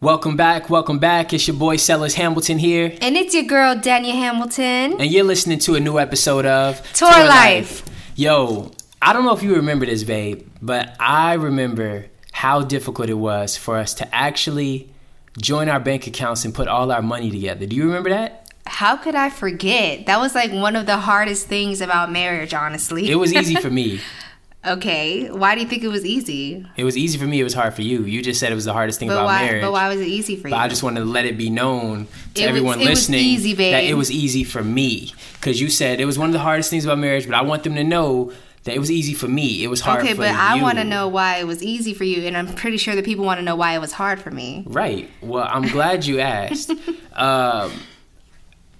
Welcome back, welcome back. It's your boy Sellers Hamilton here, And it's your girl, Danielle Hamilton. and you're listening to a new episode of Tour Life. Yo, I don't know if you remember this, babe, but I remember how difficult it was for us to actually join our bank accounts and put all our money together. Do you remember that? How could I forget? That was like one of the hardest things about marriage, honestly. It was easy for me. Okay. Why do you think it was easy? It was easy for me. It was hard for you. You just said it was the hardest thing But about why marriage. but why was it easy for you? But I just wanted to let it be known to It everyone was listening easy, that it was easy for me. Because you said it was one of the hardest things about marriage, but I want them to know that it was easy for me. It was hard okay, but I want to know why it was easy for you, and I'm pretty sure that people want to know why it was hard for me. Right. Well, I'm glad you asked. um,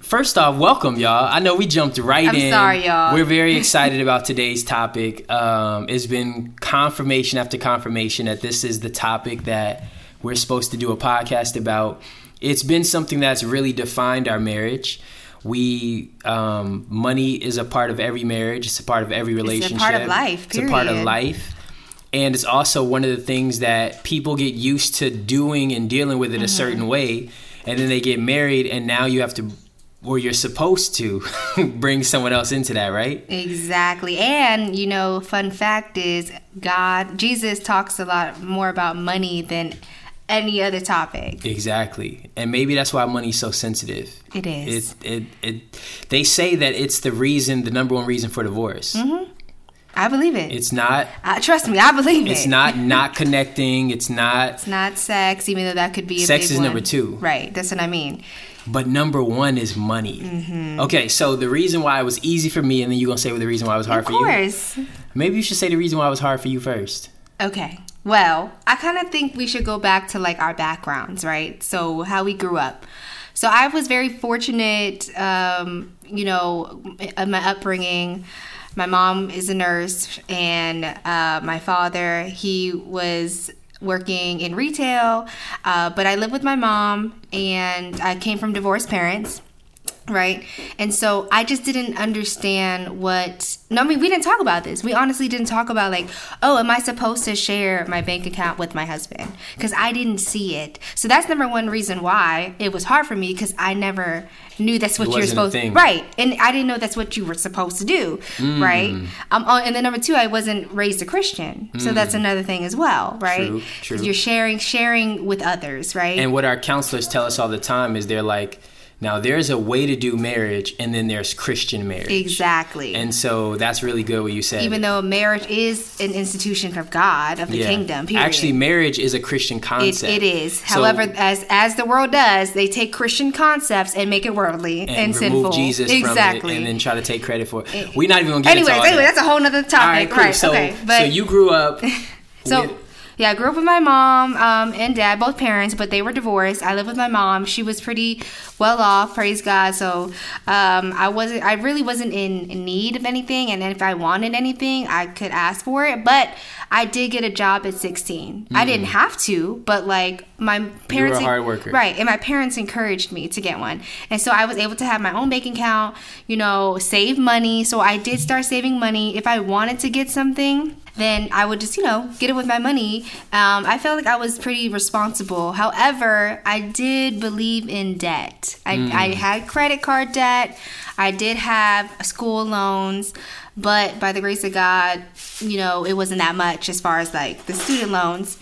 first off, welcome, y'all. I know we jumped right I'm in. sorry, y'all. We're very excited about today's topic. Um, it's been confirmation after confirmation that this is the topic that we're supposed to do a podcast about. It's been something that's really defined our marriage. We um, money is a part of every marriage. It's a part of every relationship. part of life, It's a part of life and it's also one of the things that people get used to doing and dealing with it Mm-hmm. a certain way and then they get married and now you have to or you're supposed to bring someone else into that right Exactly. And, you know, fun fact is God, Jesus talks a lot more about money than any other topic. exactly and maybe that's why money's so sensitive It is. it, it, it they say that it's the reason the number one reason for divorce I believe it. it's not Uh, trust me, I believe it's it. It's not not connecting it's not It's not sex, even though that could be a Sex is one. number two. Right. That's what I mean. But number one is money. Mm-hmm. Okay, so the reason why it was easy for me, and then you're gonna say the reason why it was hard Of for you. course. Maybe you should say the reason why it was hard for you first. Okay. Well, I kind of think we should go back to like our backgrounds, right? So how we grew up. So I was very fortunate, um, you know, in my upbringing. My mom is a nurse, and uh, my father he was working in retail. Uh, but I lived with my mom, and I came from divorced parents right? And so I just didn't understand what. No, I mean we didn't talk about this. We honestly didn't talk about like, oh, am I supposed to share my bank account with my husband? Because I didn't see it. So that's number one reason why it was hard for me because I never knew that's what you're supposed thing. right, and I didn't know that's what you were supposed to do, right? Mm. Um, oh, and then number two, I wasn't raised a Christian, so that's another thing as well, right? Mm. True, true. You're sharing, sharing with others, right? And what our counselors tell us all the time is they're like, now there's a way to do marriage, and then there's Christian marriage. exactly. And so that's really good what you said. even though marriage is an institution of God of the Yeah. kingdom. Period. Actually, marriage is a Christian it, concept. it is. So- However, as as the world does, they take Christian concepts and make it worldly and, and, remove sinful. Jesus exactly. from it, and then try to take credit for it. Eh. We're not even gonna get Anyways, into all anyway, that. that's a whole nother topic. all right, cool. Right. So, okay. But so you grew up. so with- yeah, I grew up with my mom um, and dad, both parents, but they were divorced. I lived with my mom. She was pretty well off, praise God. So um, I wasn't, I really wasn't in, need of anything, and if I wanted anything, I could ask for it. But I did get a job at 16. I didn't have to, but like my parents, Mm. a hard worker. right? And my parents encouraged me to get one, and so I was able to have my own bank account. You know, save money. So I did start saving money. If I wanted to get something then I would just, you know, get it with my money. Um, I felt like I was pretty responsible. However, I did believe in debt. I, I had credit card debt. I did have school loans, but by the grace of God, you know, it wasn't that much as far as like the student loans.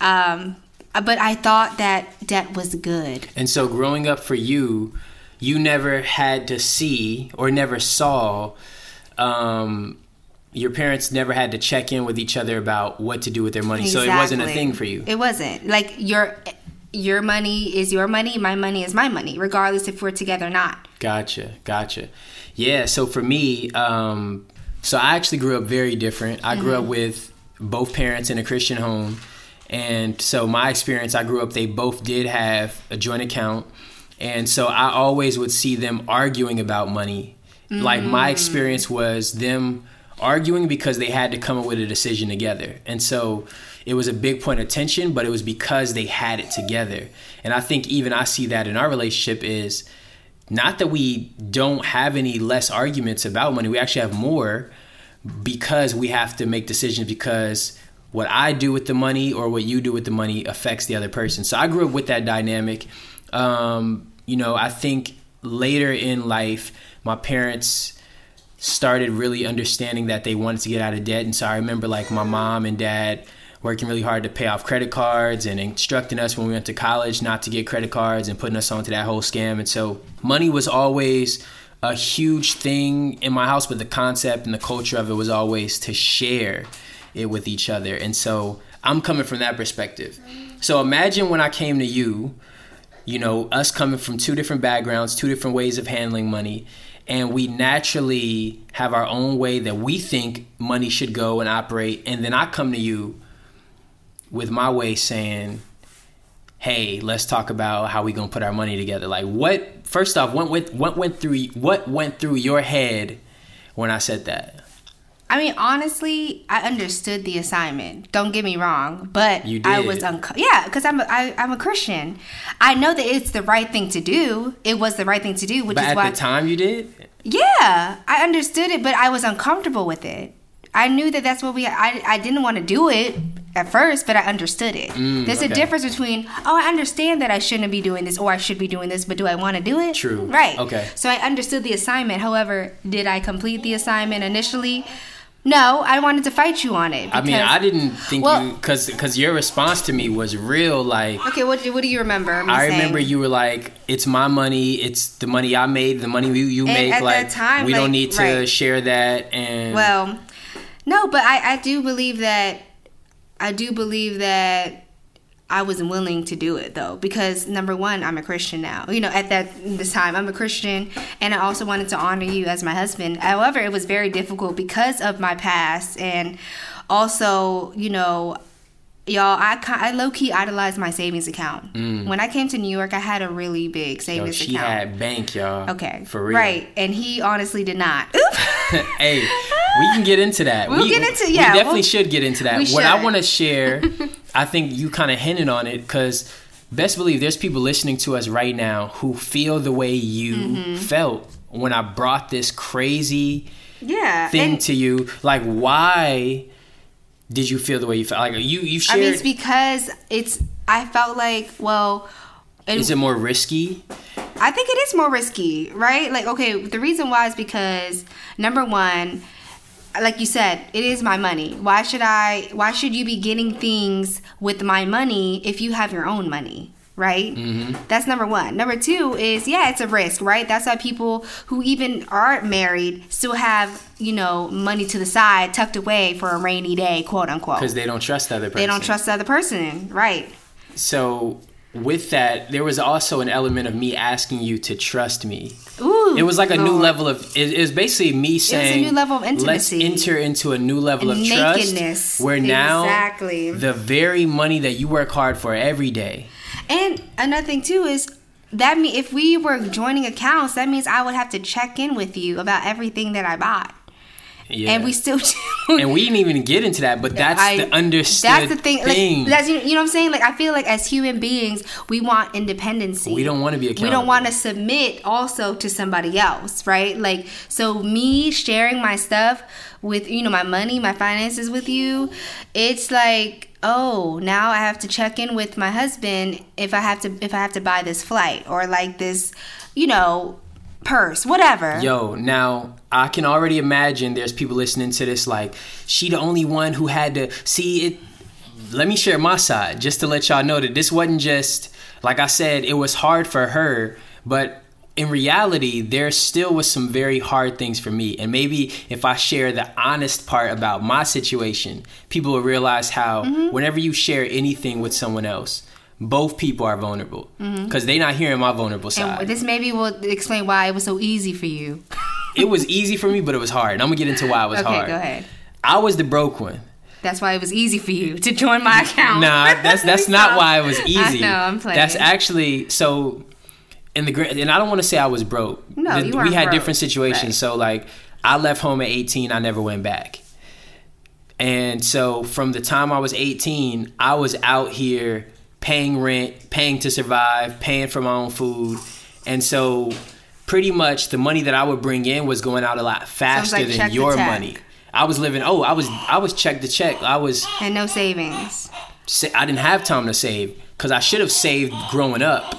Um, but I thought that debt was good. And so growing up for you, you never had to see or never saw um, your parents never had to check in with each other about what to do with their money. So it wasn't a thing for you. It wasn't. Like your your money is your money, my money is my money, regardless if we're together or not. Gotcha, gotcha. Yeah, so for me, um, so I actually grew up very different. I grew up with both parents in a Christian home. And so my experience, I grew up, they both did have a joint account. And so I always would see them arguing about money. Like my experience was them arguing because they had to come up with a decision together. And so it was a big point of tension, but it was because they had it together. And I think even I see that in our relationship is not that we don't have any less arguments about money. We actually have more because we have to make decisions because what I do with the money or what you do with the money affects the other person. So I grew up with that dynamic. Um, you know, I think later in life, my parents started really understanding that they wanted to get out of debt. And so I remember like my mom and dad working really hard to pay off credit cards and instructing us when we went to college not to get credit cards and putting us onto that whole scam. And so money was always a huge thing in my house, but the concept and the culture of it was always to share it with each other. And so I'm coming from that perspective. So imagine when I came to you, you know, us coming from two different backgrounds, two different ways of handling money, and we naturally have our own way that we think money should go and operate. And then I come to you with my way saying, hey, let's talk about how we gonna put our money together. Like what first off, what went what went through what went through your head when I said that? I mean, honestly, I understood the assignment. Don't get me wrong, but I was unco- yeah, because I'm a, I, I'm a Christian. I know that it's the right thing to do. It was the right thing to do, which But is at why the time you did? Yeah, I understood it, but I was uncomfortable with it. I knew that that's what we. I I didn't want to do it at first, but I understood it. There's a Mm, difference between oh, I understand that I shouldn't be doing this or I should be doing this, but do I want to do it? True. Right. Okay. So I understood the assignment. However, did I complete the assignment initially? No, I wanted to fight you on it. I mean, I didn't think Well- you because because your response to me was real. Like Okay, what do, what do you remember? me I remember saying? you were like, "It's my money. It's the money I made. The money you, you And make. like time, we like, don't need to right. share that." And Well, no, but I, I do believe that I do believe that I was willing to do it though because number one, I'm a Christian now. You know, at that this time, I'm a Christian, and I also wanted to honor you as my husband. However, it was very difficult because of my past, and also, you know. Y'all, I, I low key idolized my savings account. When I came to New York, I had a really big yo, savings she account. had bank, y'all. okay, for real. right? And he honestly did not. hey, we can get into that. We'll we, get into- yeah, We definitely we'll- should get into that. What I want to share, I think you kind of hinted on it because best believe there's people listening to us right now who feel the way you Mm-hmm. felt when I brought this crazy yeah, thing and- to you. Like, why did you feel the way you felt? Like, you you shared. I mean, it's because it's. I felt like, well, it, is it more risky? I think it is more risky, right? Like, okay, the reason why is because number one, like you said, it is my money. Why should I? Why should you be getting things with my money if you have your own money? Right? Mm-hmm. That's number one. Number two is, yeah, it's a risk, right? That's why people who even aren't married still have, you know, money to the side tucked away for a rainy day, quote unquote. Because they don't trust the other person. They don't trust the other person, right? So with that, there was also an element of me asking you to trust me. Ooh, It was like a new level of. It, it was basically me saying, a new level of intimacy." Let's enter into a new level of Nakedness. trust, where now Exactly. the very money that you work hard for every day. And another thing too is that mean if we were joining accounts, that means I would have to check in with you about everything that I bought, Yeah. and we still do. and we didn't even get into that, but that's I- the understood That's the thing. thing. Like, that's you know what I'm saying. Like I feel like as human beings, we want independency. we don't want to be we don't want to submit also to somebody else right like so me sharing my stuff with you know my money my finances with you it's like oh now i have to check in with my husband if i have to if i have to buy this flight or like this you know purse whatever Yo, now I can already imagine there's people listening to this like she the only one who had to see it. Let me share my side just to let y'all know that this wasn't just like I said. It was hard for her, but in reality, there still was some very hard things for me. And maybe if I share the honest part about my situation, people will realize how mm-hmm. whenever you share anything with someone else. Both people are vulnerable mm-hmm. because they're not hearing my vulnerable side. and this maybe will explain why it was so easy for you it was easy for me, but it was hard. And I'm gonna get into why it was okay hard. go ahead I was the broke one. that's why it was easy for you to join my account Nah, that's that's not why it was easy. I know, I'm playing. That's actually so. In the gra- and I don't want to say I was broke. No, The- you we weren't had broke. different situations. Right. So like, I left home at 18. I never went back. And so from the time I was 18, I was out here paying rent, paying to survive, paying for my own food, and so pretty much the money that I would bring in was going out a lot faster like than your money. I was living. Oh, I was I was check to check. I was And no savings. sa- I didn't have time to save because I should have saved growing up,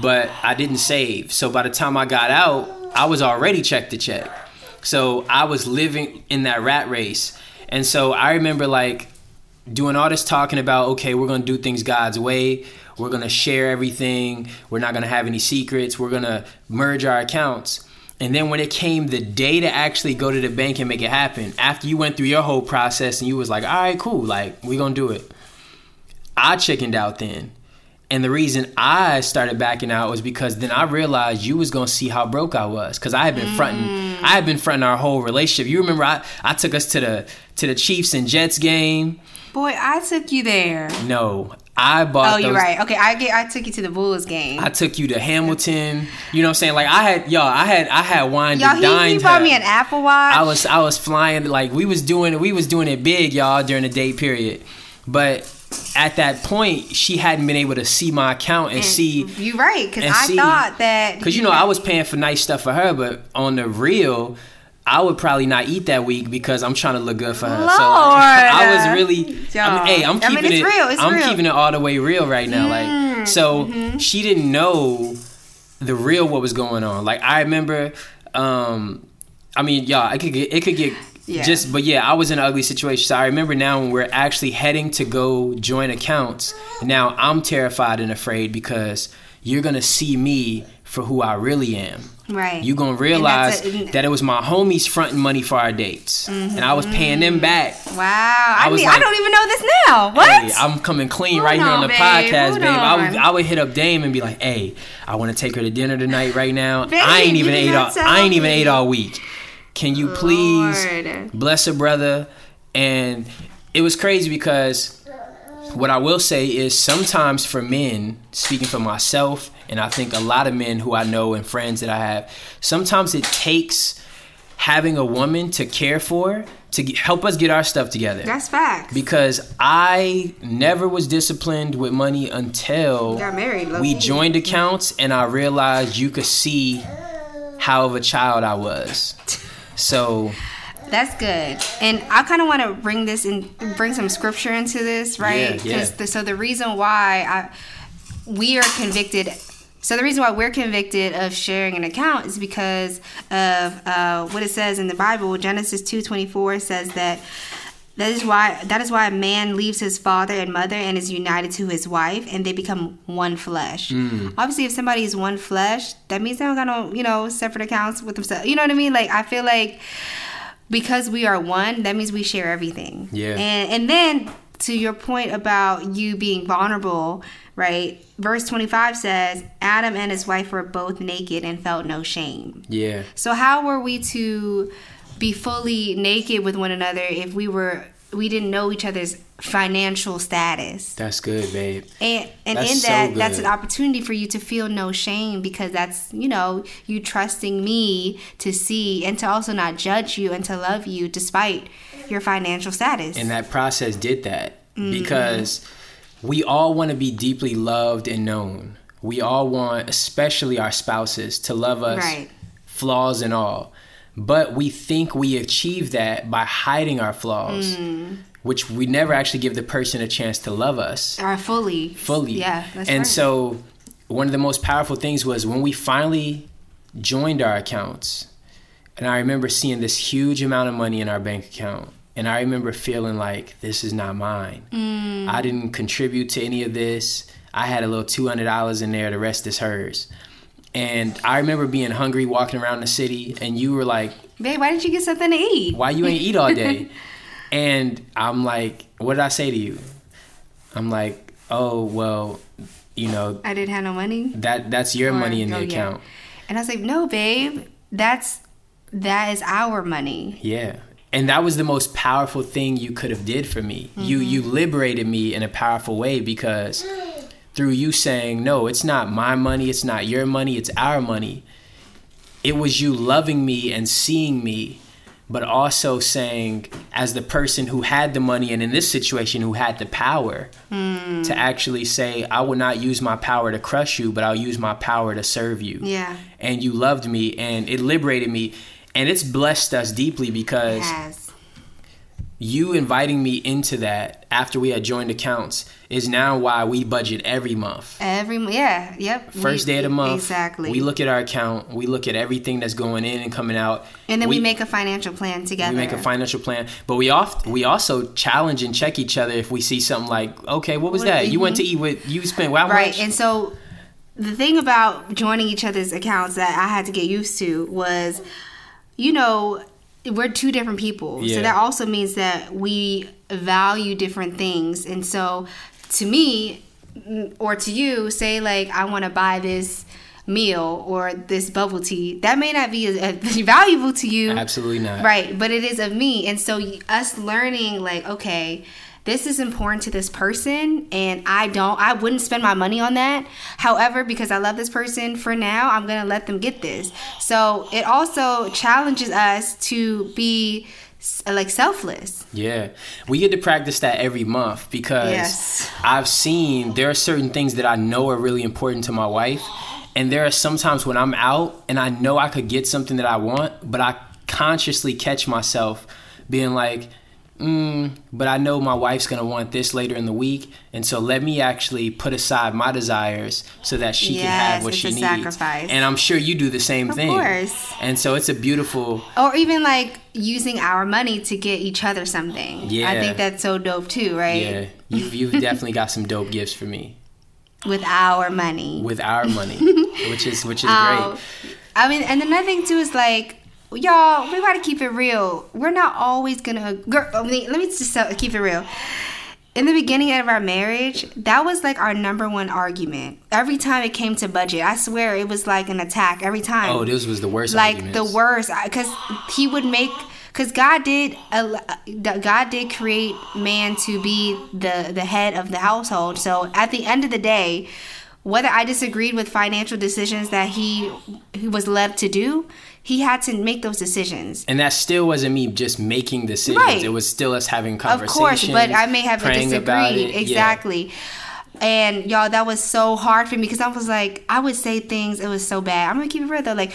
but I didn't save. So by the time I got out, I was already check to check. So I was living in that rat race, and so I remember like doing all this talking about okay, we're gonna do things God's way. We're gonna share everything. We're not gonna have any secrets. We're gonna merge our accounts. And then when it came the day to actually go to the bank and make it happen, after you went through your whole process and you was like, all right, cool, like we gonna do it. I chickened out then. And the reason I started backing out was because then I realized you was gonna see how broke I was. Cause I had been fronting mm. I had been fronting our whole relationship. You remember I, I took us to the to the Chiefs and Jets game. Boy, I took you there. No. I bought Oh, you're right. Okay, I get. I took you to the Bulls game. I took you to Hamilton. You know what I'm saying? Like I had y'all, I had I had wine Y'all, he, he bought me an Apple Watch. I was I was flying like we was doing we was doing it big, y'all, during the day period. But at that point, she hadn't been able to see my account and, And see You right? Because I see- thought that because you know I was paying for nice stuff for her, but on the real. I would probably not eat that week because I'm trying to look good for her. So I was really, I mean, Y'all. hey, I'm I mean, keeping it's it. real, it's I'm real. keeping it all the way real right now. Like, so she didn't know the real what was going on. Like I remember, um, I mean, y'all, I could get it could get Yeah. just, but yeah, I was in an ugly situation. So I remember now when we're actually heading to go join accounts. Now I'm terrified and afraid because you're gonna see me for who I really am. right. You're gonna realize a- that it was my homies fronting money for our dates, and I was mm-hmm. paying them back. Wow. I, was mean, like- I don't even know this now. What? Hey, I'm coming clean Hold right here on on, the babe. podcast, Hold babe. I would. I would hit up Dame and be like, "Hey, I want to take her to dinner tonight, right now. Babe, I ain't even ate all. I ain't even me. ate all week. Can you please Lord. bless a brother?" And it was crazy because what I will say is sometimes for men, speaking for myself, and I think a lot of men who I know and friends that I have, sometimes it takes having a woman to care for to get, help us get our stuff together That's facts. because I never was disciplined with money until Got married, we joined accounts and I realized you could see how of a child I was. So That's good. And I kind of want to bring this and bring some scripture into this, right? Yeah, yeah. the, so the reason why I we are convicted. So the reason why we're convicted of sharing an account is because of uh, what it says in the Bible. Genesis two twenty four says that. That is why that is why a man leaves his father and mother and is united to his wife and they become one flesh. Mm. Obviously if somebody is one flesh, that means they don't got no, you know, separate accounts with themselves. You know what I mean? Like I feel like because we are one, that means we share everything. Yeah. And and then to your point about you being vulnerable, right? Verse 25 says, Adam and his wife were both naked and felt no shame. yeah, So how were we to be fully naked with one another if we were we didn't know each other's financial status? that's good, babe. And and That's in so that, that's an opportunity for you to feel no shame because that's you know you trusting me to see and to also not judge you and to love you despite your financial status. And that process did that Mm-hmm. because we all want to be deeply loved and known. We all want, especially our spouses, to love us, Right. flaws and all. But we think we achieve that by hiding our flaws, Mm. which we never actually give the person a chance to love us Or fully, fully. Yeah, that's and right. so one of the most powerful things was when we finally joined our accounts, and I remember seeing this huge amount of money in our bank account. And I remember feeling like this is not mine. Mm. I didn't contribute to any of this. I had a little two hundred dollars in there. The rest is hers. And I remember being hungry, walking around the city, and you were like, babe, why didn't you get something to eat? why you ain't eat all day? and I'm like, what did I say to you? I'm like, oh well, you know I didn't have no money. that that's your Or- money in the oh, yeah. account. And I was like, no, babe, that's that is our money. Yeah. And that was the most powerful thing you could have did for me. You mm-hmm. you liberated me in a powerful way because through you saying, "No, it's not my money, it's not your money, it's our money." It was you loving me and seeing me, but also saying as the person who had the money and in this situation who had the power hmm. to actually say, "I will not use my power to crush you, but I'll use my power to serve you." Yeah. and you loved me and it liberated me and it's blessed us deeply because has. You inviting me into that after we had joined accounts is now why we budget every month. Every yeah, yep. First We- day of the month, Exactly. We look at our account. We look at everything that's going in and coming out, and then we, make a financial plan together. we make a financial plan. But we oft we also challenge and check each other if we see something like, okay, what was What- that? You went to eat with you spent how right much? and so the thing about joining each other's accounts that i had to get used to was you know we're two different people Yeah. so that also means that we value different things and so to me or to you say like i want to buy this meal or this bubble tea that may not be as, as valuable to you Absolutely not. Right, but it is of me. And so us learning like, okay, this is important to this person and I don't I wouldn't spend my money on that. However, because I love this person for now, I'm going to let them get this. So, it also challenges us to be like selfless. Yeah, we get to practice that every month because Yes. I've seen there are certain things that I know are really important to my wife, and there are sometimes when I'm out and I know I could get something that I want, but I consciously catch myself being like, mm, but I know my wife's gonna want this later in the week, and so let me actually put aside my desires so that she can have Yes, what it's she a needs. sacrifice. And I'm sure you do the same Of thing. Of course. And so it's a beautiful. Or even like using our money to get each other something. Yeah. I think that's so dope too, right? Yeah, you've, you've definitely got some dope gifts for me. With our money. with our money, which is which is Um, great. I mean, and another thing too is like, y'all, we gotta keep it real. We're not always gonna. Girl, I mean, let me just keep it real. In the beginning of our marriage, that was like our number one argument. Every time it came to budget, I swear it was like an attack every time. Oh, this was the worst. like arguments. the worst, because he would make. Because God did, God did create man to be the the head of the household. So at the end of the day, whether I disagreed with financial decisions that he he was led to do, he had to make those decisions. And that still wasn't me just making decisions. Right. It was still us having conversations. Of course, but I may have disagreed it. Yeah. exactly. And y'all, that was so hard for me because I was like, I would say things. It was so bad. I'm gonna keep it real though. Like,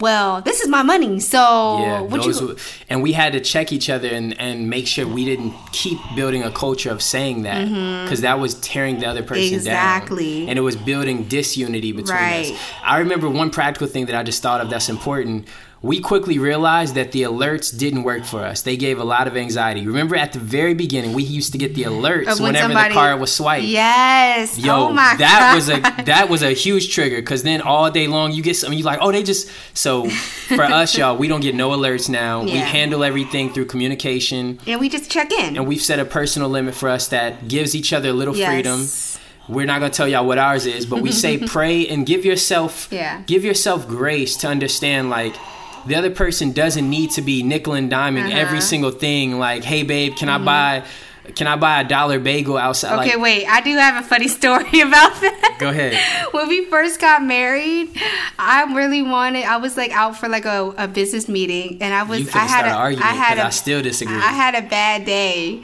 well, this is my money, so Yeah, those you? were- and we had to check each other and, and make sure we didn't keep building a culture of saying that because that was tearing the other person Mm-hmm. Exactly. down, and it was building disunity between Right. us. I remember one practical thing that I just thought of that's important. We quickly realized that the alerts didn't work for us. They gave a lot of anxiety. Remember at the very beginning, we used to get the alerts when whenever somebody- the car was swiped. Yes. Yo, oh my that God. was a that was a huge trigger because then all day long you get something you like, oh, they just so for us, y'all, we don't get no alerts now. We handle everything through communication, and we just check in. and we've set a personal limit for us that gives each other a little Yes. freedom. We're not gonna tell y'all what ours is, but we say pray and give yourself Yeah. give yourself grace to understand like the other person doesn't need to be nickel and diming Uh-huh. every single thing. Like, hey babe, can I buy can I buy a dollar bagel outside? Mm-hmm. okay, like, wait. I do have a funny story about that. go ahead. when we first got married, I really wanted. I was like out for like a, a business meeting, and I was. You I had an argument I had a, I still disagree. I had a bad day,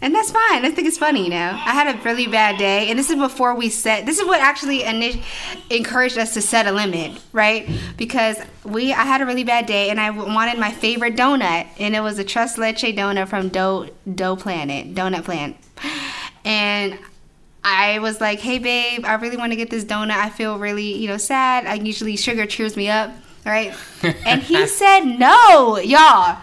and that's fine. I think it's funny, you know. I had a really bad day, and this is before we set. This is what actually ini- encouraged us to set a limit, right? Because we, I had a really bad day, and I wanted my favorite donut, and it was a Tres Leche donut from Dough Dough Planet, Doughnut Plant, and I was like, "Hey, babe, I really want to get this donut. I feel really, you know, sad. I usually sugar cheers me up, right?" and he said, "No, y'all."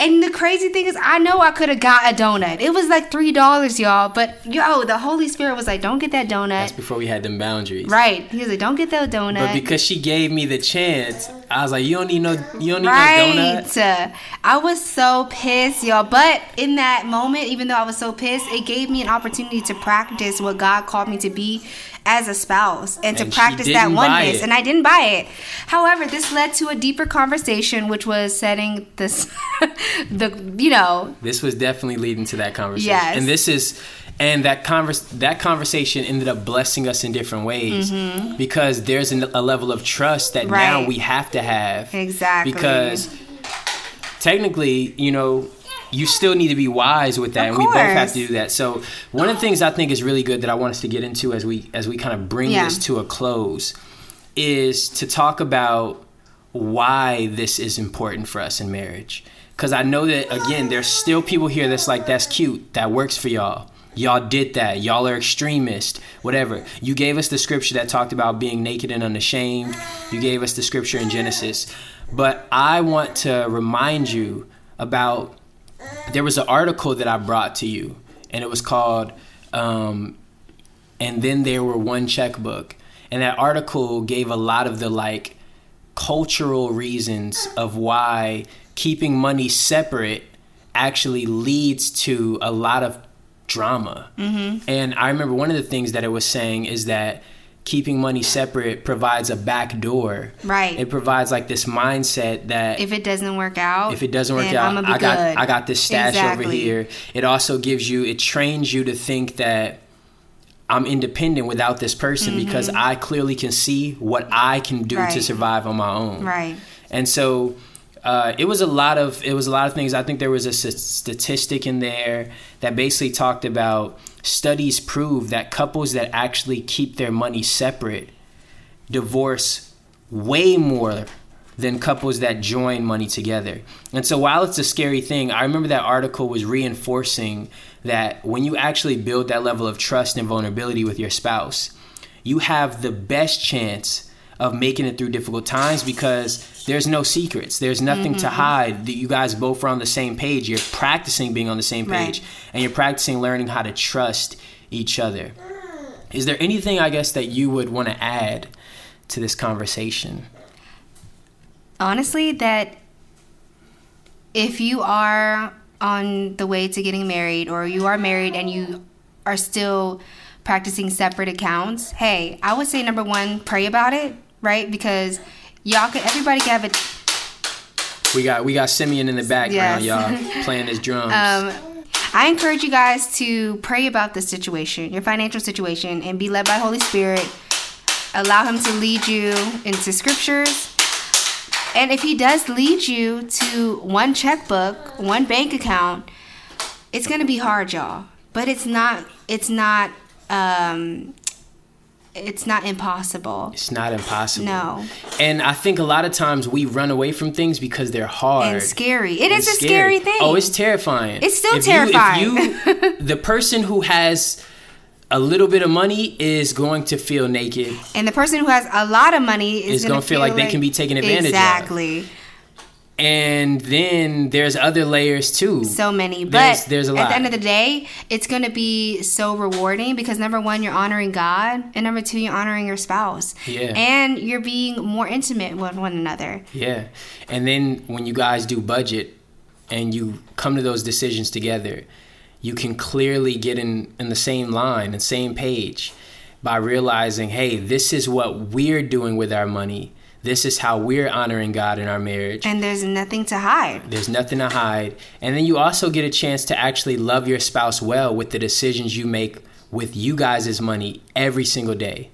And the crazy thing is, I know I could have got a donut. It was like three dollars, y'all. But yo, the Holy Spirit was like, "Don't get that donut." That's before we had them boundaries. right? He was like, "Don't get that donut." But because she gave me the chance, I was like, "You don't need no, you don't need no Right. donut." I was so pissed, y'all. But in that moment, even though I was so pissed, it gave me an opportunity to practice what God called me to be as a spouse and, And to practice that oneness. And I didn't buy it. However, this led to a deeper conversation, which was setting this, the, you know, This was definitely leading to that conversation. Yes. And this is, and that convers that conversation ended up blessing us in different ways because there's an, a level of trust that now Mm-hmm. We have to have. Exactly. Because technically, you know. You still need to be wise with that, Of and we both have to do that. So, one of the things I think is really good that I want us to get into as we as we kind of bring Yeah. this to a close is to talk about why this is important for us in marriage Because I know that, again, there's still people here that's like, that's cute. That works for y'all. Y'all did that. Y'all are extremist. Whatever. You gave us the scripture that talked about being naked and unashamed. You gave us the scripture in Genesis. But I want to remind you about there was an article that I brought to you, and it was called, um, and then there were one checkbook. And that article gave a lot of the like cultural reasons of why keeping money separate actually leads to a lot of drama. Mm-hmm. And I remember one of the things that it was saying is that keeping money separate provides a back door. Right. It provides like this mindset that if it doesn't work out, if it doesn't work out, I got good. I got this stash exactly. over here. It also gives you it trains you to think that I'm independent without this person mm-hmm. because I clearly can see what I can do right. to survive on my own. Right. And so uh, it was a lot of it was a lot of things. I think there was a statistic in there that basically talked about studies prove that couples that actually keep their money separate divorce way more than couples that join money together. And so while it's a scary thing, I remember that article was reinforcing that when you actually build that level of trust and vulnerability with your spouse, you have the best chance of making it through difficult times because there's no secrets. There's nothing mm-hmm. to hide. That you guys both are on the same page. You're practicing being on the same page right. and you're practicing learning how to trust each other. Is there anything I guess that you would want to add to this conversation? Honestly, that if you are on the way to getting married or you are married and you are still practicing separate accounts, hey, I would say number 1, pray about it right? Because y'all can everybody can have it. We got we got Simeon in the background, yes. y'all playing his drums. Um, I encourage you guys to pray about the situation, your financial situation, and be led by Holy Spirit. Allow Him to lead you into scriptures. And if He does lead you to one checkbook, one bank account, it's gonna be hard, y'all. But it's not. It's not. Um, it's not impossible. It's not impossible. No. And I think a lot of times we run away from things because they're hard and scary. It is a scary. thing. Oh, it's terrifying. It's still if terrifying. You, you, the person who has a little bit of money is going to feel naked, and the person who has a lot of money is, is going to feel, feel like, like, they can be taken advantage exactly. of. Exactly and then there's other layers too. So many. But there's, there's, a lot at the end of the day it's going to be so rewarding because number one you're honoring god and number two you're honoring your spouse. Yeah. And you're being more intimate with one another. Yeah. And then when you guys do budget and you come to those decisions together you can clearly get in in the same line and same page by realizing hey this is what we're doing with our money this is how we're honoring God in our marriage. And there's nothing to hide. There's nothing to hide. And then you also get a chance to actually love your spouse well with the decisions you make with you guys' money every single day.